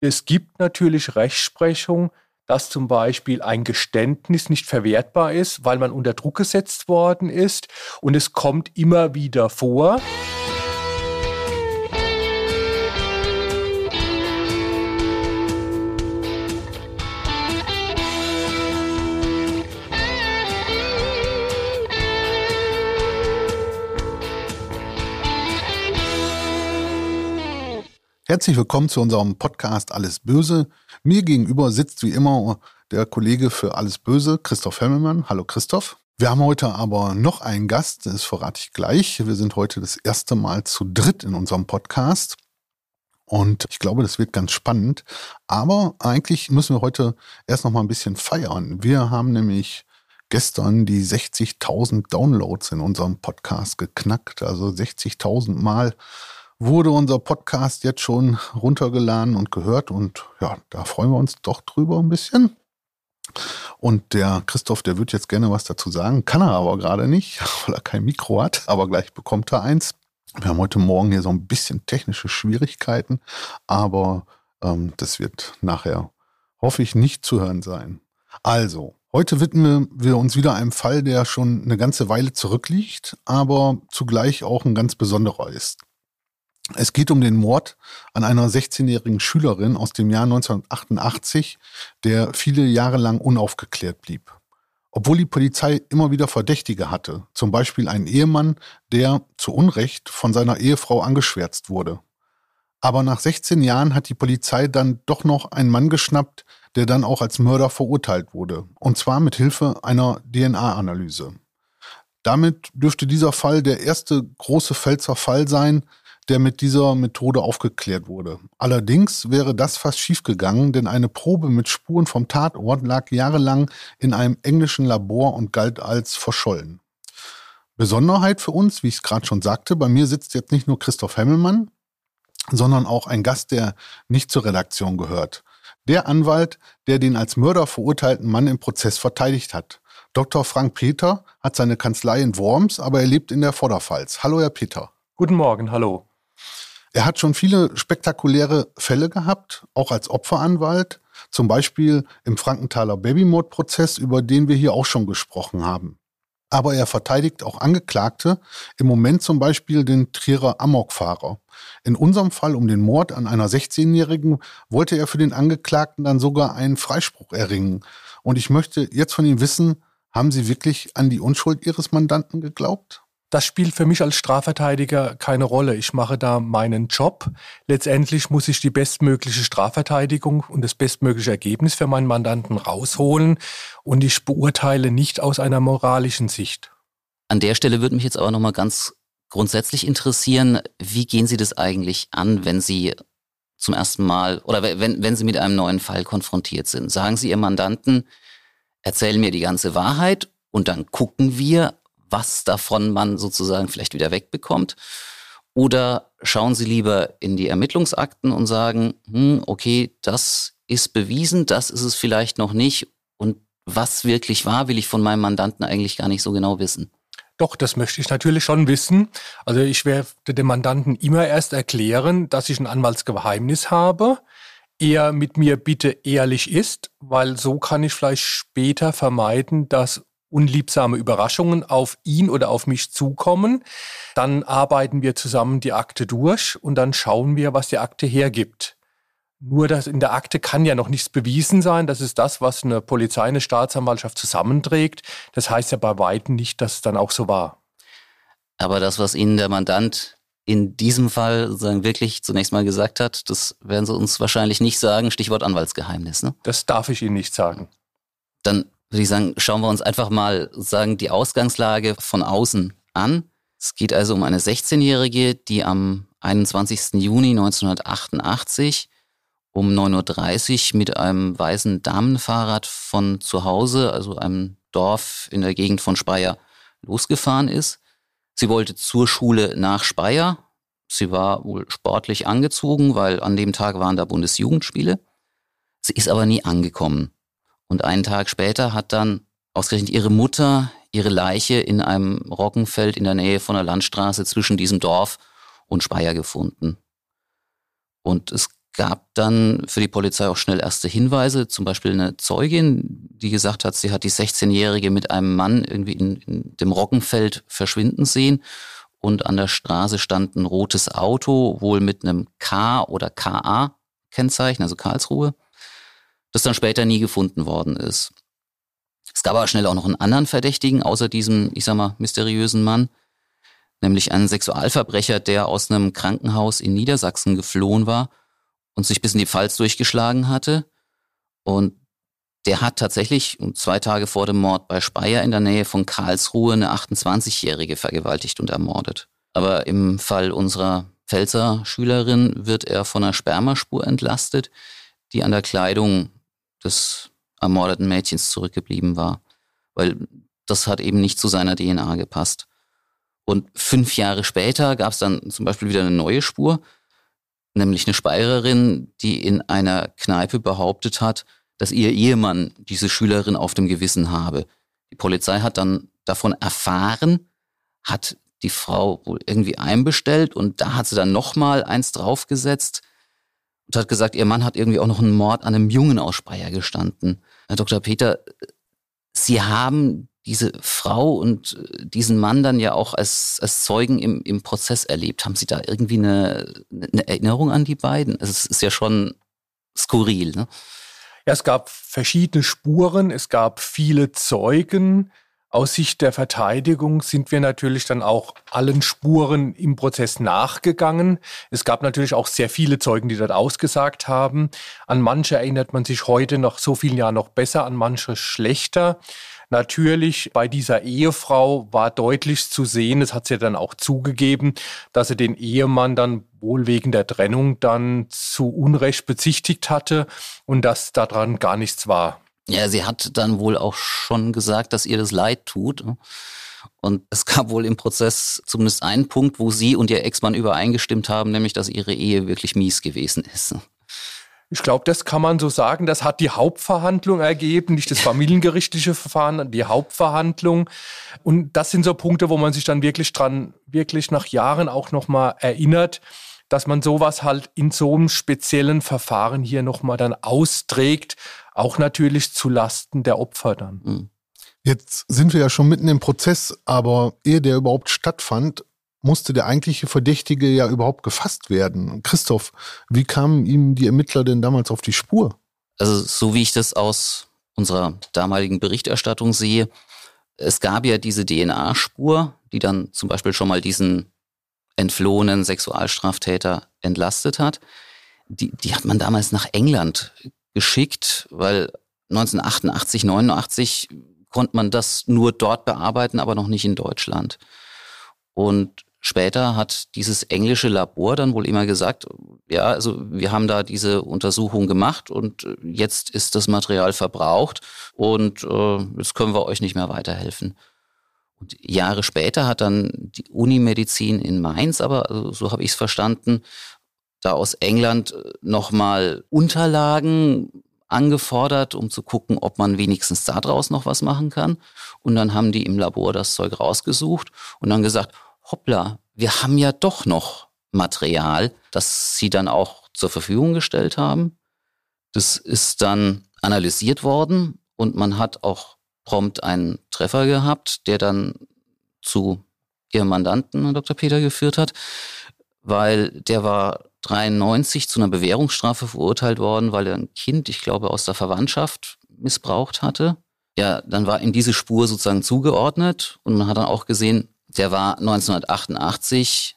Es gibt natürlich Rechtsprechung, dass zum Beispiel ein Geständnis nicht verwertbar ist, weil man unter Druck gesetzt worden ist. Und es kommt immer wieder vor. Herzlich willkommen zu unserem Podcast Alles Böse. Mir gegenüber sitzt wie immer der Kollege für Alles Böse, Christoph Hemmelmann. Hallo Christoph. Wir haben heute aber noch einen Gast, das verrate ich gleich. Wir sind heute das erste Mal zu dritt in unserem Podcast. Und ich glaube, das wird ganz spannend. Aber eigentlich müssen wir heute erst noch mal ein bisschen feiern. Wir haben nämlich gestern die 60.000 Downloads in unserem Podcast geknackt. Also 60.000 Mal wurde unser Podcast jetzt schon runtergeladen und gehört. Und ja, da freuen wir uns doch drüber ein bisschen. Und der Christoph, der wird jetzt gerne was dazu sagen, kann er aber gerade nicht, weil er kein Mikro hat, aber gleich bekommt er eins. Wir haben heute Morgen hier so ein bisschen technische Schwierigkeiten, aber ähm, das wird nachher, hoffe ich, nicht zu hören sein. Also, heute widmen wir uns wieder einem Fall, der schon eine ganze Weile zurückliegt, aber zugleich auch ein ganz besonderer ist. Es geht um den Mord an einer 16-jährigen Schülerin aus dem Jahr 1988, der viele Jahre lang unaufgeklärt blieb. Obwohl die Polizei immer wieder Verdächtige hatte, zum Beispiel einen Ehemann, der zu Unrecht von seiner Ehefrau angeschwärzt wurde. Aber nach 16 Jahren hat die Polizei dann doch noch einen Mann geschnappt, der dann auch als Mörder verurteilt wurde, und zwar mit Hilfe einer DNA-Analyse. Damit dürfte dieser Fall der erste große Pfälzer Fall sein, der mit dieser Methode aufgeklärt wurde. Allerdings wäre das fast schiefgegangen, denn eine Probe mit Spuren vom Tatort lag jahrelang in einem englischen Labor und galt als verschollen. Besonderheit für uns, wie ich es gerade schon sagte, bei mir sitzt jetzt nicht nur Christoph Hemmelmann, sondern auch ein Gast, der nicht zur Redaktion gehört. Der Anwalt, der den als Mörder verurteilten Mann im Prozess verteidigt hat. Dr. Frank Peter hat seine Kanzlei in Worms, aber er lebt in der Vorderpfalz. Hallo, Herr Peter. Guten Morgen, hallo. Er hat schon viele spektakuläre Fälle gehabt, auch als Opferanwalt, zum Beispiel im Frankenthaler Babymord-Prozess, über den wir hier auch schon gesprochen haben. Aber er verteidigt auch Angeklagte, im Moment zum Beispiel den Trierer Amokfahrer. In unserem Fall um den Mord an einer 16-Jährigen wollte er für den Angeklagten dann sogar einen Freispruch erringen. Und ich möchte jetzt von ihm wissen, haben Sie wirklich an die Unschuld Ihres Mandanten geglaubt? Das spielt für mich als Strafverteidiger keine Rolle. Ich mache da meinen Job. Letztendlich muss ich die bestmögliche Strafverteidigung und das bestmögliche Ergebnis für meinen Mandanten rausholen. Und ich beurteile nicht aus einer moralischen Sicht. An der Stelle würde mich jetzt aber nochmal ganz grundsätzlich interessieren, wie gehen Sie das eigentlich an, wenn Sie zum ersten Mal oder wenn, wenn Sie mit einem neuen Fall konfrontiert sind? Sagen Sie Ihrem Mandanten, erzählen mir die ganze Wahrheit und dann gucken wir, was davon man sozusagen vielleicht wieder wegbekommt? Oder schauen Sie lieber in die Ermittlungsakten und sagen, hm, okay, das ist bewiesen, das ist es vielleicht noch nicht. Und was wirklich war, will ich von meinem Mandanten eigentlich gar nicht so genau wissen. Doch, das möchte ich natürlich schon wissen. Also ich werde dem Mandanten immer erst erklären, dass ich ein Anwaltsgeheimnis habe. Er mit mir bitte ehrlich ist, weil so kann ich vielleicht später vermeiden, dass unliebsame Überraschungen auf ihn oder auf mich zukommen. Dann arbeiten wir zusammen die Akte durch und dann schauen wir, was die Akte hergibt. Nur das in der Akte kann ja noch nichts bewiesen sein. Das ist das, was eine Polizei, eine Staatsanwaltschaft zusammenträgt. Das heißt ja bei Weitem nicht, dass es dann auch so war. Aber das, was Ihnen der Mandant in diesem Fall sozusagen wirklich zunächst mal gesagt hat, das werden Sie uns wahrscheinlich nicht sagen. Stichwort Anwaltsgeheimnis. Ne? Das darf ich Ihnen nicht sagen. Dann würde ich sagen, schauen wir uns einfach mal sagen die Ausgangslage von außen an. Es geht also um eine 16-Jährige, die am 21. Juni 1988 um 9.30 Uhr mit einem weißen Damenfahrrad von zu Hause, also einem Dorf in der Gegend von Speyer, losgefahren ist. Sie wollte zur Schule nach Speyer. Sie war wohl sportlich angezogen, weil an dem Tag waren da Bundesjugendspiele. Sie ist aber nie angekommen. Und einen Tag später hat dann ausgerechnet ihre Mutter ihre Leiche in einem Roggenfeld in der Nähe von der Landstraße zwischen diesem Dorf und Speyer gefunden. Und es gab dann für die Polizei auch schnell erste Hinweise, zum Beispiel eine Zeugin, die gesagt hat, sie hat die 16-Jährige mit einem Mann irgendwie in, in dem Roggenfeld verschwinden sehen und an der Straße stand ein rotes Auto, wohl mit einem K oder KA Kennzeichen, also Karlsruhe, das dann später nie gefunden worden ist. Es gab aber schnell auch noch einen anderen Verdächtigen, außer diesem, ich sag mal, mysteriösen Mann, nämlich einen Sexualverbrecher, der aus einem Krankenhaus in Niedersachsen geflohen war und sich bis in die Pfalz durchgeschlagen hatte. Und der hat tatsächlich zwei Tage vor dem Mord bei Speyer in der Nähe von Karlsruhe eine 28-Jährige vergewaltigt und ermordet. Aber im Fall unserer Pfälzer Schülerin wird er von einer Spermaspur entlastet, die an der Kleidung des ermordeten Mädchens zurückgeblieben war, weil das hat eben nicht zu seiner DNA gepasst. Und fünf Jahre später gab es dann zum Beispiel wieder eine neue Spur, nämlich eine Speirerin, die in einer Kneipe behauptet hat, dass ihr Ehemann diese Schülerin auf dem Gewissen habe. Die Polizei hat dann davon erfahren, hat die Frau wohl irgendwie einbestellt und da hat sie dann nochmal eins draufgesetzt und hat gesagt, ihr Mann hat irgendwie auch noch einen Mord an einem Jungen aus Speyer gestanden. Herr Dr. Peter, Sie haben diese Frau und äh, diesen Mann dann ja auch als, als Zeugen im, im Prozess erlebt. Haben Sie da irgendwie eine, eine Erinnerung an die beiden? Also es ist ja schon skurril. Ne? Ja, es gab verschiedene Spuren, es gab viele Zeugen. Aus Sicht der Verteidigung sind wir natürlich dann auch allen Spuren im Prozess nachgegangen. Es gab natürlich auch sehr viele Zeugen, die dort ausgesagt haben. An manche erinnert man sich heute nach so vielen Jahren noch besser, an manche schlechter. Natürlich bei dieser Ehefrau war deutlich zu sehen, das hat sie dann auch zugegeben, dass sie den Ehemann dann wohl wegen der Trennung dann zu Unrecht bezichtigt hatte und dass daran gar nichts war. Ja, sie hat dann wohl auch schon gesagt, dass ihr das leid tut. Und es gab wohl im Prozess zumindest einen Punkt, wo sie und ihr Ex-Mann übereingestimmt haben, nämlich, dass ihre Ehe wirklich mies gewesen ist. Ich glaube, das kann man so sagen. Das hat die Hauptverhandlung ergeben, nicht das familiengerichtliche Verfahren, die Hauptverhandlung. Und das sind so Punkte, wo man sich dann wirklich dran, wirklich nach Jahren auch nochmal erinnert, dass man sowas halt in so einem speziellen Verfahren hier nochmal dann austrägt, auch natürlich zu Lasten der Opfer dann. Mhm. Jetzt sind wir ja schon mitten im Prozess, aber ehe der überhaupt stattfand, musste der eigentliche Verdächtige ja überhaupt gefasst werden. Christoph, wie kamen ihm die Ermittler denn damals auf die Spur? Also so wie ich das aus unserer damaligen Berichterstattung sehe, es gab ja diese DNA-Spur, die dann zum Beispiel schon mal diesen entflohenen Sexualstraftäter entlastet hat. Die, die hat man damals nach England geschickt, weil 1988, 89 konnte man das nur dort bearbeiten, aber noch nicht in Deutschland. Und später hat dieses englische Labor dann wohl immer gesagt, ja, also wir haben da diese Untersuchung gemacht und jetzt ist das Material verbraucht und äh, jetzt können wir euch nicht mehr weiterhelfen. Und Jahre später hat dann die Unimedizin in Mainz, aber also so habe ich es verstanden, da aus England äh, nochmal Unterlagen angefordert, um zu gucken, ob man wenigstens daraus noch was machen kann. Und dann haben die im Labor das Zeug rausgesucht und dann gesagt, hoppla, wir haben ja doch noch Material, das sie dann auch zur Verfügung gestellt haben. Das ist dann analysiert worden und man hat auch prompt einen Treffer gehabt, der dann zu ihrem Mandanten, Dr. Peter, geführt hat, weil der war 93 zu einer Bewährungsstrafe verurteilt worden, weil er ein Kind, ich glaube, aus der Verwandtschaft missbraucht hatte. Ja, dann war ihm diese Spur sozusagen zugeordnet und man hat dann auch gesehen, der war 1988,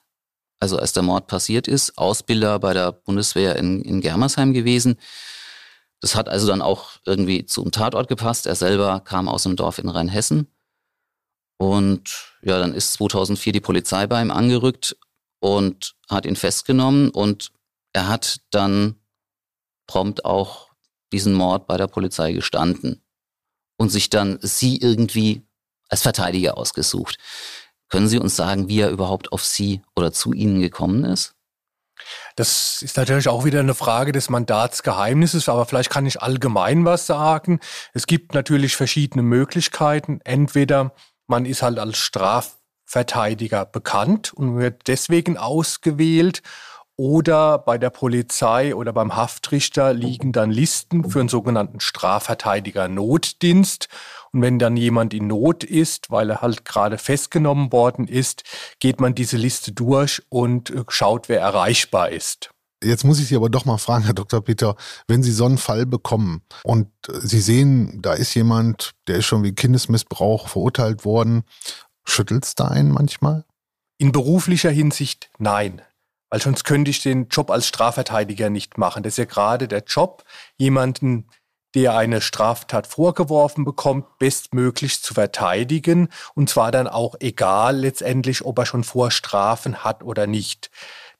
also als der Mord passiert ist, Ausbilder bei der Bundeswehr in, in Germersheim gewesen. Das hat also dann auch irgendwie zum Tatort gepasst. Er selber kam aus einem Dorf in Rheinhessen. Und ja, dann ist 2004 die Polizei bei ihm angerückt und hat ihn festgenommen und er hat dann prompt auch diesen Mord bei der Polizei gestanden und sich dann sie irgendwie als Verteidiger ausgesucht. Können Sie uns sagen, wie er überhaupt auf Sie oder zu Ihnen gekommen ist? Das ist natürlich auch wieder eine Frage des Mandatsgeheimnisses, aber vielleicht kann ich allgemein was sagen. Es gibt natürlich verschiedene Möglichkeiten. Entweder man ist halt als Straf Verteidiger bekannt und wird deswegen ausgewählt. Oder bei der Polizei oder beim Haftrichter liegen dann Listen für einen sogenannten Strafverteidiger Notdienst. Und wenn dann jemand in Not ist, weil er halt gerade festgenommen worden ist, geht man diese Liste durch und äh, schaut, wer erreichbar ist. Jetzt muss ich Sie aber doch mal fragen, Herr Dr. Peter, wenn Sie so einen Fall bekommen und Sie sehen, da ist jemand, der ist schon wegen Kindesmissbrauch verurteilt worden, schüttelt es da einen manchmal? In beruflicher Hinsicht nein. Weil sonst könnte ich den Job als Strafverteidiger nicht machen. Das ist ja gerade der Job, jemanden, der eine Straftat vorgeworfen bekommt, bestmöglich zu verteidigen. Und zwar dann auch egal letztendlich, ob er schon Vorstrafen hat oder nicht.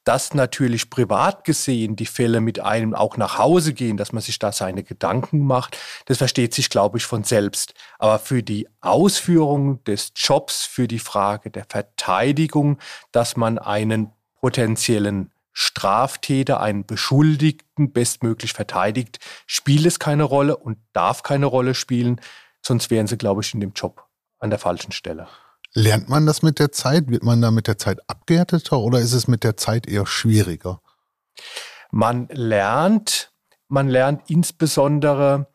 Dass natürlich privat gesehen die Fälle mit einem auch nach Hause gehen, dass man sich da seine Gedanken macht, das versteht sich, glaube ich, von selbst. Aber für die Ausführung des Jobs, für die Frage der Verteidigung, dass man einen potenziellen Straftäter, einen Beschuldigten bestmöglich verteidigt, spielt es keine Rolle und darf keine Rolle spielen, sonst wären sie, glaube ich, in dem Job an der falschen Stelle. Lernt man das mit der Zeit? Wird man da mit der Zeit abgehärteter oder ist es mit der Zeit eher schwieriger? Man lernt, man lernt insbesondere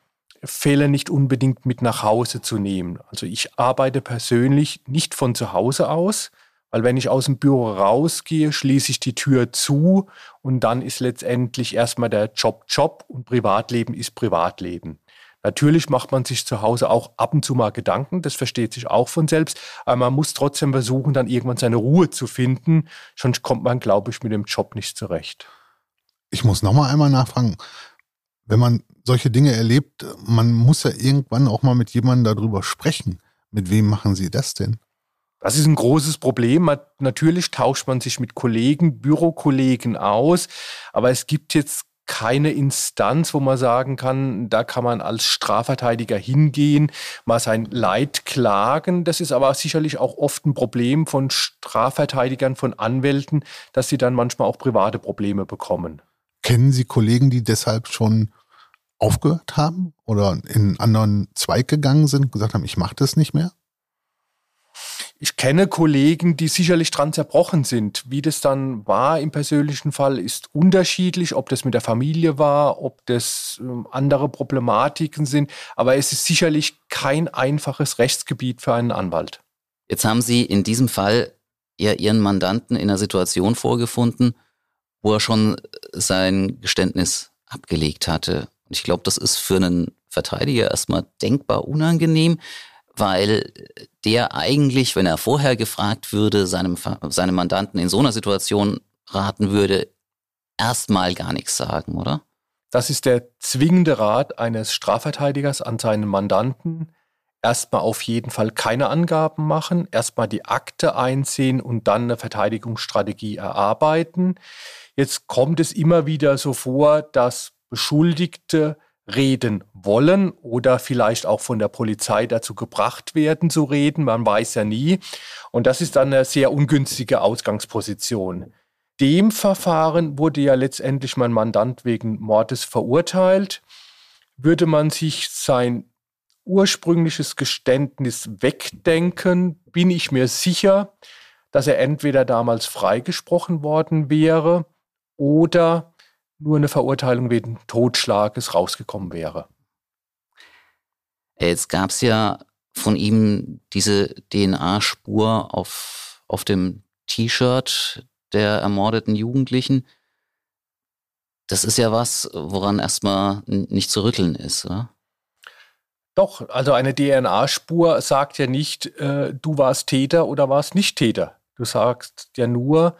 Fälle nicht unbedingt mit nach Hause zu nehmen. Also ich arbeite persönlich nicht von zu Hause aus, weil wenn ich aus dem Büro rausgehe, schließe ich die Tür zu und dann ist letztendlich erstmal der Job Job und Privatleben ist Privatleben. Natürlich macht man sich zu Hause auch ab und zu mal Gedanken, das versteht sich auch von selbst, aber man muss trotzdem versuchen, dann irgendwann seine Ruhe zu finden, sonst kommt man, glaube ich, mit dem Job nicht zurecht. Ich muss nochmal einmal nachfragen, wenn man solche Dinge erlebt, man muss ja irgendwann auch mal mit jemandem darüber sprechen. Mit wem machen Sie das denn? Das ist ein großes Problem. Natürlich tauscht man sich mit Kollegen, Bürokollegen aus, aber es gibt jetzt keine Instanz, wo man sagen kann, da kann man als Strafverteidiger hingehen, mal sein Leid klagen. Das ist aber sicherlich auch oft ein Problem von Strafverteidigern, von Anwälten, dass sie dann manchmal auch private Probleme bekommen. Kennen Sie Kollegen, die deshalb schon aufgehört haben oder in einen anderen Zweig gegangen sind, gesagt haben, ich mache das nicht mehr? Ich kenne Kollegen, die sicherlich dran zerbrochen sind. Wie das dann war im persönlichen Fall, ist unterschiedlich, ob das mit der Familie war, ob das ähm, andere Problematiken sind. Aber es ist sicherlich kein einfaches Rechtsgebiet für einen Anwalt. Jetzt haben Sie in diesem Fall ja Ihren Mandanten in einer Situation vorgefunden, wo er schon sein Geständnis abgelegt hatte. Und ich glaube, das ist für einen Verteidiger erstmal denkbar unangenehm weil der eigentlich, wenn er vorher gefragt würde, seinem, seinem Mandanten in so einer Situation raten würde, erstmal gar nichts sagen, oder? Das ist der zwingende Rat eines Strafverteidigers an seinen Mandanten. Erstmal auf jeden Fall keine Angaben machen, erstmal die Akte einsehen und dann eine Verteidigungsstrategie erarbeiten. Jetzt kommt es immer wieder so vor, dass Beschuldigte reden wollen oder vielleicht auch von der Polizei dazu gebracht werden zu reden. Man weiß ja nie. Und das ist dann eine sehr ungünstige Ausgangsposition. Dem Verfahren wurde ja letztendlich mein Mandant wegen Mordes verurteilt. Würde man sich sein ursprüngliches Geständnis wegdenken, bin ich mir sicher, dass er entweder damals freigesprochen worden wäre oder nur eine Verurteilung wegen Totschlages rausgekommen wäre. Jetzt gab es ja von ihm diese DNA-Spur auf, auf dem T-Shirt der ermordeten Jugendlichen. Das ist ja was, woran erstmal nicht zu rütteln ist, oder? Doch, also eine DNA-Spur sagt ja nicht, äh, du warst Täter oder warst nicht Täter. Du sagst ja nur,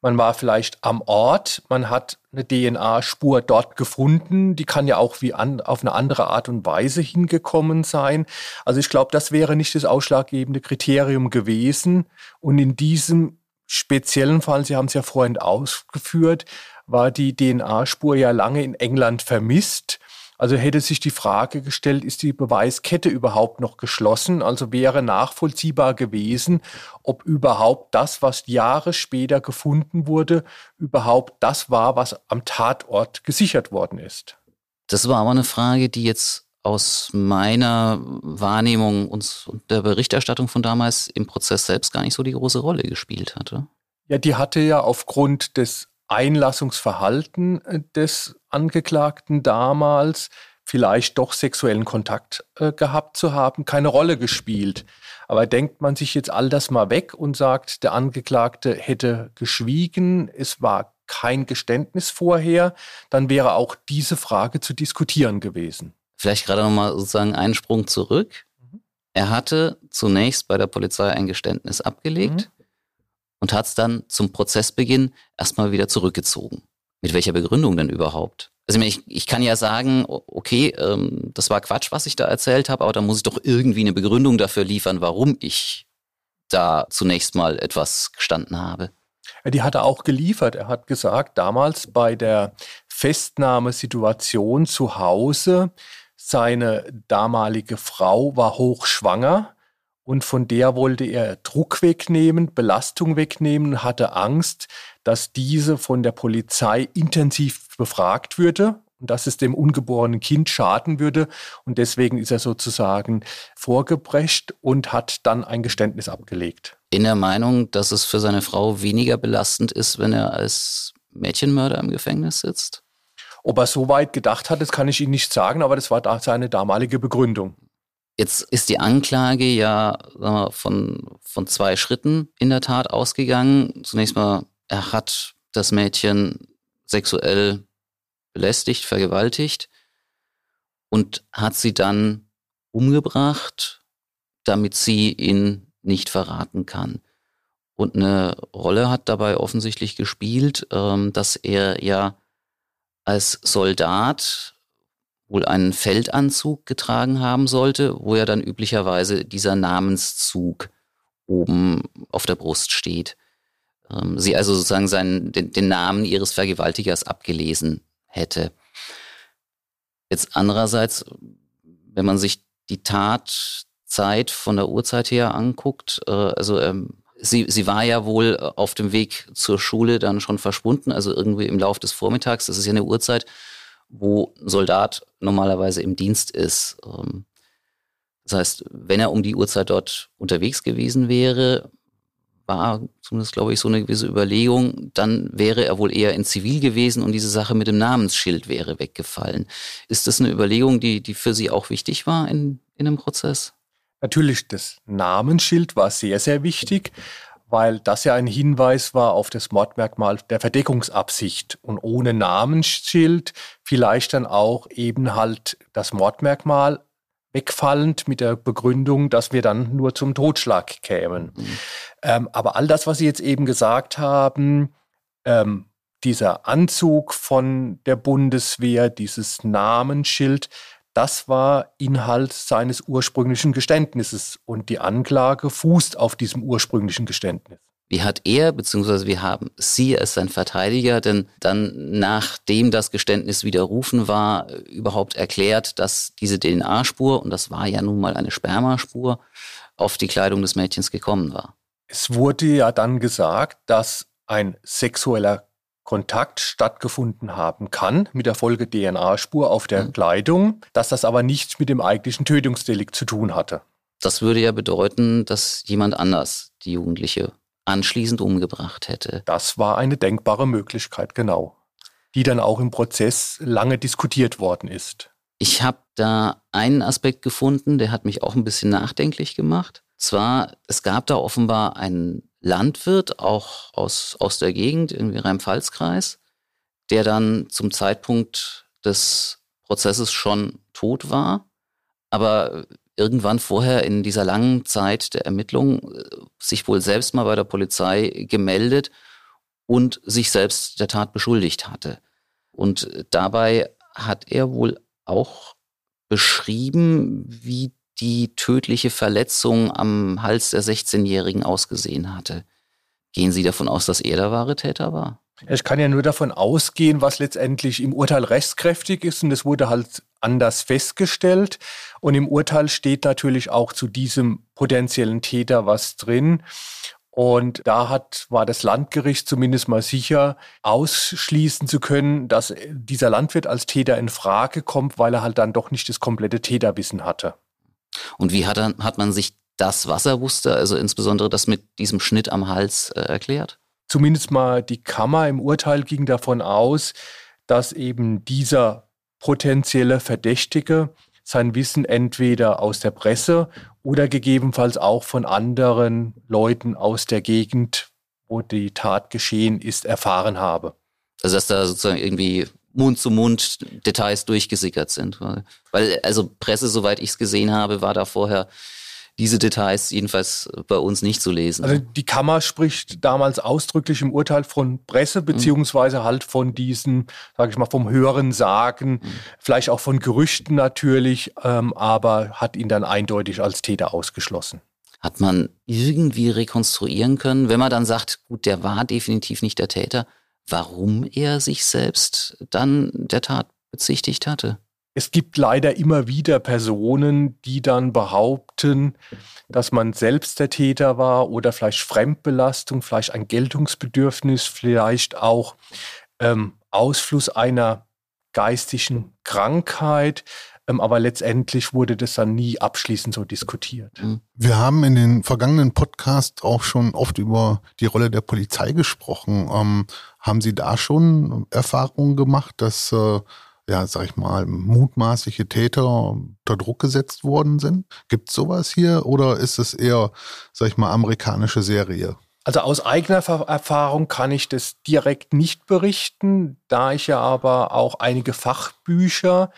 man war vielleicht am Ort, man hat eine DNA-Spur dort gefunden, die kann ja auch wie an, auf eine andere Art und Weise hingekommen sein. Also ich glaube, das wäre nicht das ausschlaggebende Kriterium gewesen. Und in diesem speziellen Fall, Sie haben es ja vorhin ausgeführt, war die DNA-Spur ja lange in England vermisst. Also hätte sich die Frage gestellt, ist die Beweiskette überhaupt noch geschlossen? Also wäre nachvollziehbar gewesen, ob überhaupt das, was Jahre später gefunden wurde, überhaupt das war, was am Tatort gesichert worden ist. Das war aber eine Frage, die jetzt aus meiner Wahrnehmung und der Berichterstattung von damals im Prozess selbst gar nicht so die große Rolle gespielt hatte. Ja, die hatte ja aufgrund des Einlassungsverhalten äh, des Angeklagten damals, vielleicht doch sexuellen Kontakt äh, gehabt zu haben, keine Rolle gespielt. Aber denkt man sich jetzt all das mal weg und sagt, der Angeklagte hätte geschwiegen, es war kein Geständnis vorher, dann wäre auch diese Frage zu diskutieren gewesen. Vielleicht gerade nochmal sozusagen einen Sprung zurück. Mhm. Er hatte zunächst bei der Polizei ein Geständnis abgelegt mhm. und hat es dann zum Prozessbeginn erstmal wieder zurückgezogen. Mit welcher Begründung denn überhaupt? Also ich, ich kann ja sagen, okay, ähm, das war Quatsch, was ich da erzählt habe, aber da muss ich doch irgendwie eine Begründung dafür liefern, warum ich da zunächst mal etwas gestanden habe. Die hat er auch geliefert. Er hat gesagt, damals bei der Festnahmesituation zu Hause, seine damalige Frau war hochschwanger und von der wollte er Druck wegnehmen, Belastung wegnehmen, hatte Angst, dass diese von der Polizei intensiv befragt würde und dass es dem ungeborenen Kind schaden würde. Und deswegen ist er sozusagen vorgebrecht und hat dann ein Geständnis abgelegt. In der Meinung, dass es für seine Frau weniger belastend ist, wenn er als Mädchenmörder im Gefängnis sitzt? Ob er so weit gedacht hat, das kann ich Ihnen nicht sagen, aber das war da seine damalige Begründung. Jetzt ist die Anklage ja wir, von, von zwei Schritten in der Tat ausgegangen. Zunächst mal, er hat das Mädchen sexuell belästigt, vergewaltigt und hat sie dann umgebracht, damit sie ihn nicht verraten kann. Und eine Rolle hat dabei offensichtlich gespielt, ähm, dass er ja als Soldat wohl einen Feldanzug getragen haben sollte, wo ja dann üblicherweise dieser Namenszug oben auf der Brust steht. Ähm, sie also sozusagen seinen, den, den Namen ihres Vergewaltigers abgelesen hätte. Jetzt andererseits, wenn man sich die Tatzeit von der Uhrzeit her anguckt, äh, also ähm, sie, sie war ja wohl auf dem Weg zur Schule dann schon verschwunden, also irgendwie im Laufe des Vormittags. Das ist ja eine Uhrzeit, wo ein Soldat normalerweise im Dienst ist. Ähm, das heißt, wenn er um die Uhrzeit dort unterwegs gewesen wäre, war zumindest, glaube ich, so eine gewisse Überlegung, dann wäre er wohl eher in Zivil gewesen und diese Sache mit dem Namensschild wäre weggefallen. Ist das eine Überlegung, die, die für Sie auch wichtig war in, in dem Prozess? Natürlich, das Namensschild war sehr, sehr wichtig, weil das ja ein Hinweis war auf das Mordmerkmal der Verdeckungsabsicht und ohne Namensschild vielleicht dann auch eben halt das Mordmerkmal wegfallend mit der Begründung, dass wir dann nur zum Totschlag kämen. Mhm. Ähm, aber all das, was Sie jetzt eben gesagt haben, ähm, dieser Anzug von der Bundeswehr, dieses Namensschild, das war Inhalt seines ursprünglichen Geständnisses und die Anklage fußt auf diesem ursprünglichen Geständnis. Wie hat er, beziehungsweise wie haben Sie als sein Verteidiger denn dann, nachdem das Geständnis widerrufen war, überhaupt erklärt, dass diese DNA-Spur, und das war ja nun mal eine Spermaspur, auf die Kleidung des Mädchens gekommen war? Es wurde ja dann gesagt, dass ein sexueller Kontakt stattgefunden haben kann mit der Folge DNA-Spur auf der mhm. Kleidung, dass das aber nichts mit dem eigentlichen Tötungsdelikt zu tun hatte. Das würde ja bedeuten, dass jemand anders die Jugendliche anschließend umgebracht hätte. Das war eine denkbare Möglichkeit, genau, die dann auch im Prozess lange diskutiert worden ist. Ich habe da einen Aspekt gefunden, der hat mich auch ein bisschen nachdenklich gemacht. Zwar, es gab da offenbar einen Landwirt, auch aus, aus der Gegend, irgendwie Rhein-Pfalz-Kreis, der dann zum Zeitpunkt des Prozesses schon tot war, aber irgendwann vorher in dieser langen Zeit der Ermittlung äh, sich wohl selbst mal bei der Polizei gemeldet und sich selbst der Tat beschuldigt hatte. Und dabei hat er wohl auch beschrieben, wie die tödliche Verletzung am Hals der 16-Jährigen ausgesehen hatte. Gehen Sie davon aus, dass er der wahre Täter war? Ich kann ja nur davon ausgehen, was letztendlich im Urteil rechtskräftig ist. Und es wurde halt anders festgestellt. Und im Urteil steht natürlich auch zu diesem potenziellen Täter was drin. Und da hat, war das Landgericht zumindest mal sicher, ausschließen zu können, dass dieser Landwirt als Täter in Frage kommt, weil er halt dann doch nicht das komplette Täterwissen hatte. Und wie hat, er, hat man sich das, was er wusste, also insbesondere das mit diesem Schnitt am Hals, äh, erklärt? Zumindest mal die Kammer im Urteil ging davon aus, dass eben dieser potenzielle Verdächtige sein Wissen entweder aus der Presse oder gegebenenfalls auch von anderen Leuten aus der Gegend, wo die Tat geschehen ist, erfahren habe. Also dass da sozusagen irgendwie Mund zu Mund Details durchgesickert sind. Weil, also Presse, soweit ich es gesehen habe, war da vorher diese Details jedenfalls bei uns nicht zu lesen. Also die Kammer spricht damals ausdrücklich im Urteil von Presse, beziehungsweise halt von diesen, sage ich mal, vom höheren Sagen, mhm. vielleicht auch von Gerüchten natürlich, ähm, aber hat ihn dann eindeutig als Täter ausgeschlossen. Hat man irgendwie rekonstruieren können, wenn man dann sagt, gut, der war definitiv nicht der Täter, warum er sich selbst dann der Tat bezichtigt hatte? Es gibt leider immer wieder Personen, die dann behaupten, dass man selbst der Täter war oder vielleicht Fremdbelastung, vielleicht ein Geltungsbedürfnis, vielleicht auch ähm, Ausfluss einer geistigen Krankheit. Ähm, aber letztendlich wurde das dann nie abschließend so diskutiert. Mhm. Wir haben in den vergangenen Podcasts auch schon oft über die Rolle der Polizei gesprochen. Ähm, haben Sie da schon Erfahrungen gemacht, dass äh, ja, sag ich mal, mutmaßliche Täter unter Druck gesetzt worden sind? Gibt es sowas hier oder ist es eher, sag ich mal, amerikanische Serie? Also aus eigener Erfahrung kann ich das direkt nicht berichten, da ich ja aber auch einige Fachbücher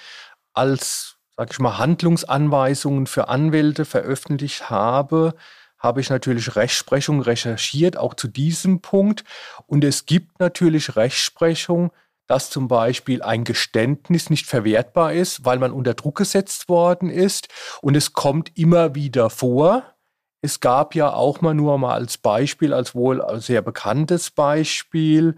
als, sag ich mal, Handlungsanweisungen für Anwälte veröffentlicht habe, habe ich natürlich Rechtsprechung recherchiert, auch zu diesem Punkt. Und es gibt natürlich Rechtsprechung, dass zum Beispiel ein Geständnis nicht verwertbar ist, weil man unter Druck gesetzt worden ist. Und es kommt immer wieder vor. Es gab ja auch mal nur mal als Beispiel, als wohl sehr bekanntes Beispiel,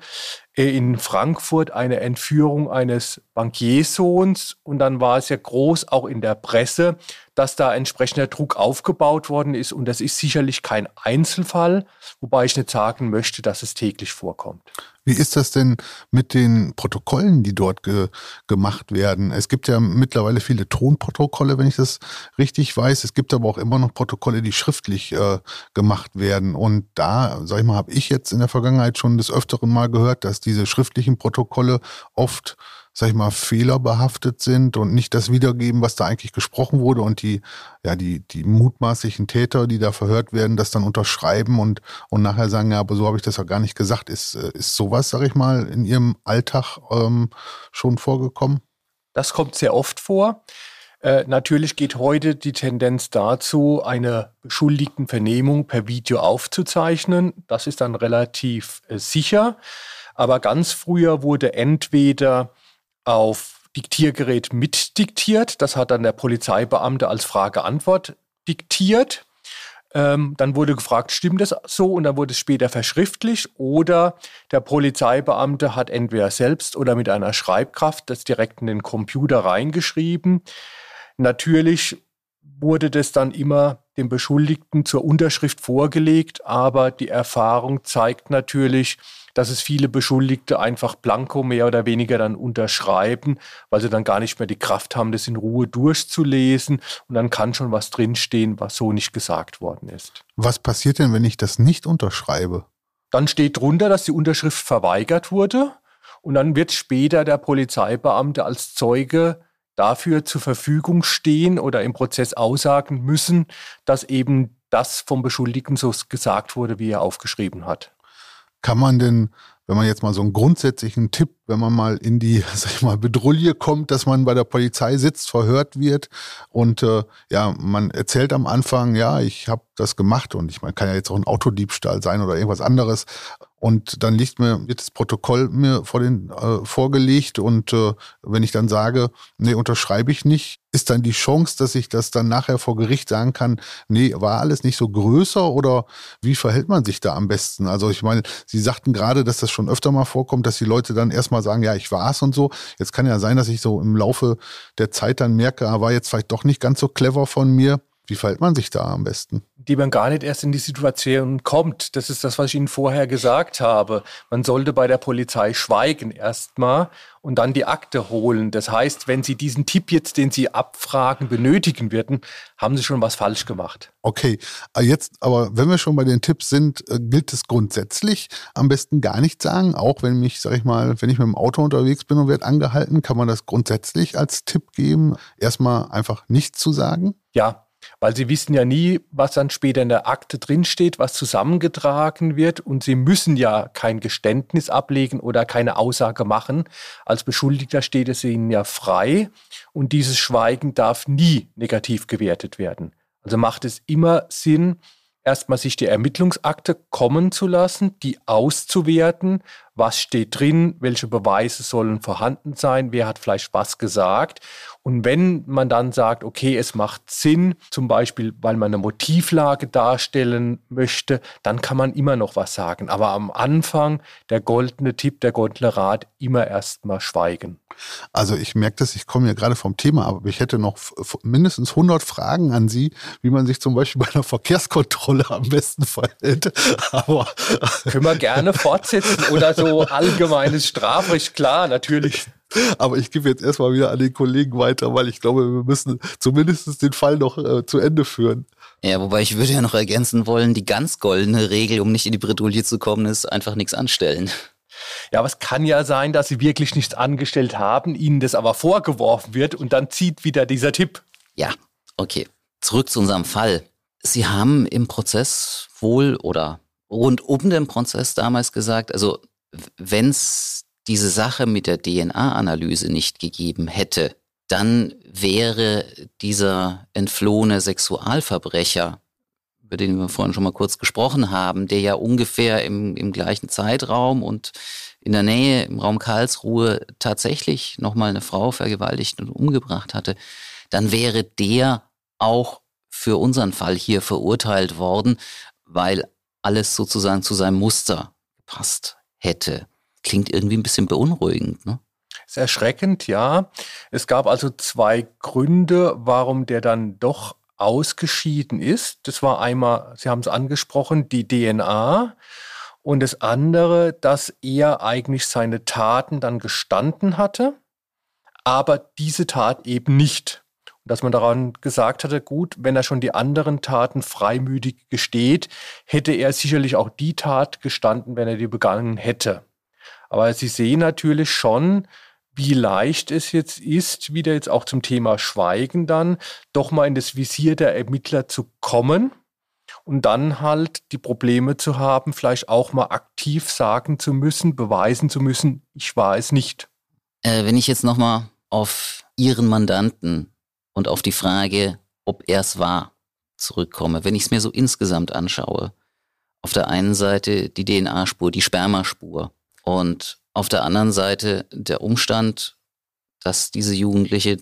äh, in Frankfurt eine Entführung eines Bankiersohns. Und dann war es ja groß auch in der Presse, dass da entsprechender Druck aufgebaut worden ist. Und das ist sicherlich kein Einzelfall, wobei ich nicht sagen möchte, dass es täglich vorkommt. Wie ist das denn mit den Protokollen, die dort ge gemacht werden? Es gibt ja mittlerweile viele Tonprotokolle, wenn ich das richtig weiß. Es gibt aber auch immer noch Protokolle, die schriftlich äh, gemacht werden. Und da, sag ich mal, habe ich jetzt in der Vergangenheit schon des Öfteren mal gehört, dass diese schriftlichen Protokolle oft sag ich mal, fehlerbehaftet sind und nicht das wiedergeben, was da eigentlich gesprochen wurde und die, ja, die, die mutmaßlichen Täter, die da verhört werden, das dann unterschreiben und, und nachher sagen, ja, aber so habe ich das ja gar nicht gesagt. Ist, äh, ist sowas, sag ich mal, in Ihrem Alltag ähm, schon vorgekommen? Das kommt sehr oft vor. Äh, natürlich geht heute die Tendenz dazu, eine beschuldigten Vernehmung per Video aufzuzeichnen. Das ist dann relativ äh, sicher. Aber ganz früher wurde entweder auf Diktiergerät mitdiktiert. Das hat dann der Polizeibeamte als Frage-Antwort diktiert. Ähm, dann wurde gefragt, stimmt das so? Und dann wurde es später verschriftlicht. Oder der Polizeibeamte hat entweder selbst oder mit einer Schreibkraft das direkt in den Computer reingeschrieben. Natürlich wurde das dann immer dem Beschuldigten zur Unterschrift vorgelegt, aber die Erfahrung zeigt natürlich, dass es viele Beschuldigte einfach blanko mehr oder weniger dann unterschreiben, weil sie dann gar nicht mehr die Kraft haben, das in Ruhe durchzulesen und dann kann schon was drinstehen, was so nicht gesagt worden ist. Was passiert denn, wenn ich das nicht unterschreibe? Dann steht drunter, dass die Unterschrift verweigert wurde und dann wird später der Polizeibeamte als Zeuge dafür zur Verfügung stehen oder im Prozess aussagen müssen, dass eben das vom Beschuldigten so gesagt wurde, wie er aufgeschrieben hat. Kann man denn, wenn man jetzt mal so einen grundsätzlichen Tipp, wenn man mal in die, sag ich mal, Bedrulle kommt, dass man bei der Polizei sitzt, verhört wird und äh, ja, man erzählt am Anfang, ja, ich habe das gemacht und ich meine, kann ja jetzt auch ein Autodiebstahl sein oder irgendwas anderes und dann liegt mir, wird das Protokoll mir vor den, äh, vorgelegt und äh, wenn ich dann sage, nee, unterschreibe ich nicht, ist dann die Chance, dass ich das dann nachher vor Gericht sagen kann, nee, war alles nicht so größer oder wie verhält man sich da am besten? Also ich meine, Sie sagten gerade, dass das schon öfter mal vorkommt, dass die Leute dann erstmal sagen, ja, ich war's und so. Jetzt kann ja sein, dass ich so im Laufe der Zeit dann merke, er ah, war jetzt vielleicht doch nicht ganz so clever von mir Wie verhält man sich da am besten? Die man gar nicht erst in die Situation kommt. Das ist das, was ich Ihnen vorher gesagt habe. Man sollte bei der Polizei schweigen erstmal und dann die Akte holen. Das heißt, wenn Sie diesen Tipp jetzt, den Sie abfragen, benötigen würden, haben Sie schon was falsch gemacht. Okay, äh, jetzt aber, wenn wir schon bei den Tipps sind, äh, gilt es grundsätzlich am besten gar nicht sagen, auch wenn mich, sag ich mal, wenn ich mit dem Auto unterwegs bin und werde angehalten, kann man das grundsätzlich als Tipp geben, erstmal einfach nichts zu sagen? Ja, weil sie wissen ja nie, was dann später in der Akte drinsteht, was zusammengetragen wird. Und sie müssen ja kein Geständnis ablegen oder keine Aussage machen. Als Beschuldigter steht es ihnen ja frei. Und dieses Schweigen darf nie negativ gewertet werden. Also macht es immer Sinn, erstmal sich die Ermittlungsakte kommen zu lassen, die auszuwerten, was steht drin, welche Beweise sollen vorhanden sein, wer hat vielleicht was gesagt und wenn man dann sagt, okay, es macht Sinn, zum Beispiel, weil man eine Motivlage darstellen möchte, dann kann man immer noch was sagen. Aber am Anfang der goldene Tipp, der goldene Rat, immer erstmal schweigen. Also ich merke das, ich komme ja gerade vom Thema, aber ich hätte noch mindestens 100 Fragen an Sie, wie man sich zum Beispiel bei einer Verkehrskontrolle am besten verhält. Aber können wir gerne fortsetzen oder so allgemeines Strafrecht, klar, natürlich. Aber ich gebe jetzt erstmal wieder an den Kollegen weiter, weil ich glaube, wir müssen zumindest den Fall noch äh, zu Ende führen. Ja, wobei ich würde ja noch ergänzen wollen, die ganz goldene Regel, um nicht in die Bredouille zu kommen, ist einfach nichts anstellen. Ja, aber es kann ja sein, dass sie wirklich nichts angestellt haben, ihnen das aber vorgeworfen wird und dann zieht wieder dieser Tipp. Ja, okay. Zurück zu unserem Fall. Sie haben im Prozess wohl oder rund um den Prozess damals gesagt, also wenn es diese Sache mit der DNA-Analyse nicht gegeben hätte, dann wäre dieser entflohene Sexualverbrecher, über den wir vorhin schon mal kurz gesprochen haben, der ja ungefähr im, im gleichen Zeitraum und in der Nähe im Raum Karlsruhe tatsächlich nochmal eine Frau vergewaltigt und umgebracht hatte, dann wäre der auch für unseren Fall hier verurteilt worden, weil alles sozusagen zu seinem Muster gepasst hätte klingt irgendwie ein bisschen beunruhigend. Ne? Ist erschreckend, ja. Es gab also zwei Gründe, warum der dann doch ausgeschieden ist. Das war einmal, Sie haben es angesprochen, die DNA. Und das andere, dass er eigentlich seine Taten dann gestanden hatte, aber diese Tat eben nicht. Und dass man daran gesagt hatte, gut, wenn er schon die anderen Taten freimütig gesteht, hätte er sicherlich auch die Tat gestanden, wenn er die begangen hätte. Aber Sie sehen natürlich schon, wie leicht es jetzt ist, wieder jetzt auch zum Thema Schweigen dann, doch mal in das Visier der Ermittler zu kommen und dann halt die Probleme zu haben, vielleicht auch mal aktiv sagen zu müssen, beweisen zu müssen, ich war es nicht. Äh, wenn ich jetzt nochmal auf Ihren Mandanten und auf die Frage, ob er es war, zurückkomme, wenn ich es mir so insgesamt anschaue, auf der einen Seite die DNA-Spur, die Spermaspur, und auf der anderen Seite der Umstand, dass diese Jugendliche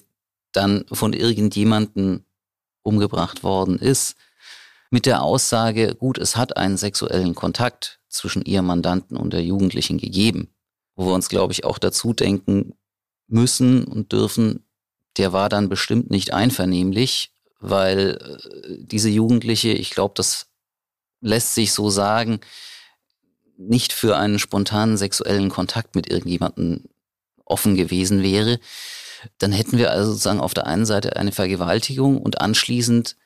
dann von irgendjemanden umgebracht worden ist, mit der Aussage, gut, es hat einen sexuellen Kontakt zwischen ihrem Mandanten und der Jugendlichen gegeben, wo wir uns, glaube ich, auch dazu denken müssen und dürfen, der war dann bestimmt nicht einvernehmlich, weil äh, diese Jugendliche, ich glaube, das lässt sich so sagen, nicht für einen spontanen sexuellen Kontakt mit irgendjemandem offen gewesen wäre, dann hätten wir also sozusagen auf der einen Seite eine Vergewaltigung und anschließend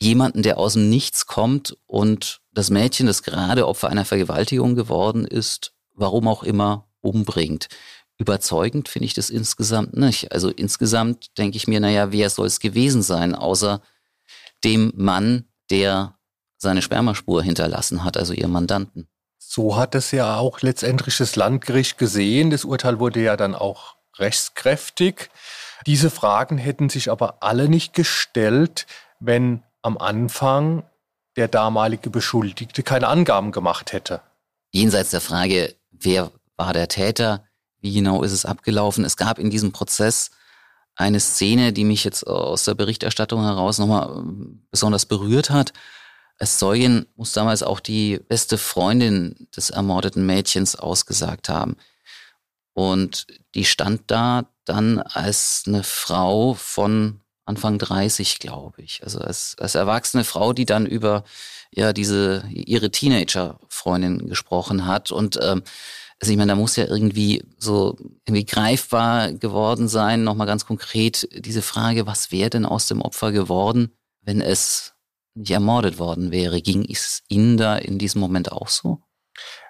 jemanden, der aus dem Nichts kommt und das Mädchen, das gerade Opfer einer Vergewaltigung geworden ist, warum auch immer, umbringt. Überzeugend finde ich das insgesamt nicht. Also insgesamt denke ich mir, naja, wer soll es gewesen sein, außer dem Mann, der seine Spermaspur hinterlassen hat, also ihr Mandanten. So hat es ja auch letztendlich das Landgericht gesehen. Das Urteil wurde ja dann auch rechtskräftig. Diese Fragen hätten sich aber alle nicht gestellt, wenn am Anfang der damalige Beschuldigte keine Angaben gemacht hätte. Jenseits der Frage, wer war der Täter, wie genau ist es abgelaufen, es gab in diesem Prozess eine Szene, die mich jetzt aus der Berichterstattung heraus nochmal besonders berührt hat. Als Zeugin muss damals auch die beste Freundin des ermordeten Mädchens ausgesagt haben. Und die stand da dann als eine Frau von Anfang 30, glaube ich. Also als, als erwachsene Frau, die dann über ja diese ihre Teenager-Freundin gesprochen hat. Und ähm, also ich meine, da muss ja irgendwie so irgendwie greifbar geworden sein, nochmal ganz konkret diese Frage, was wäre denn aus dem Opfer geworden, wenn es nicht ermordet worden wäre? Ging es Ihnen da in diesem Moment auch so?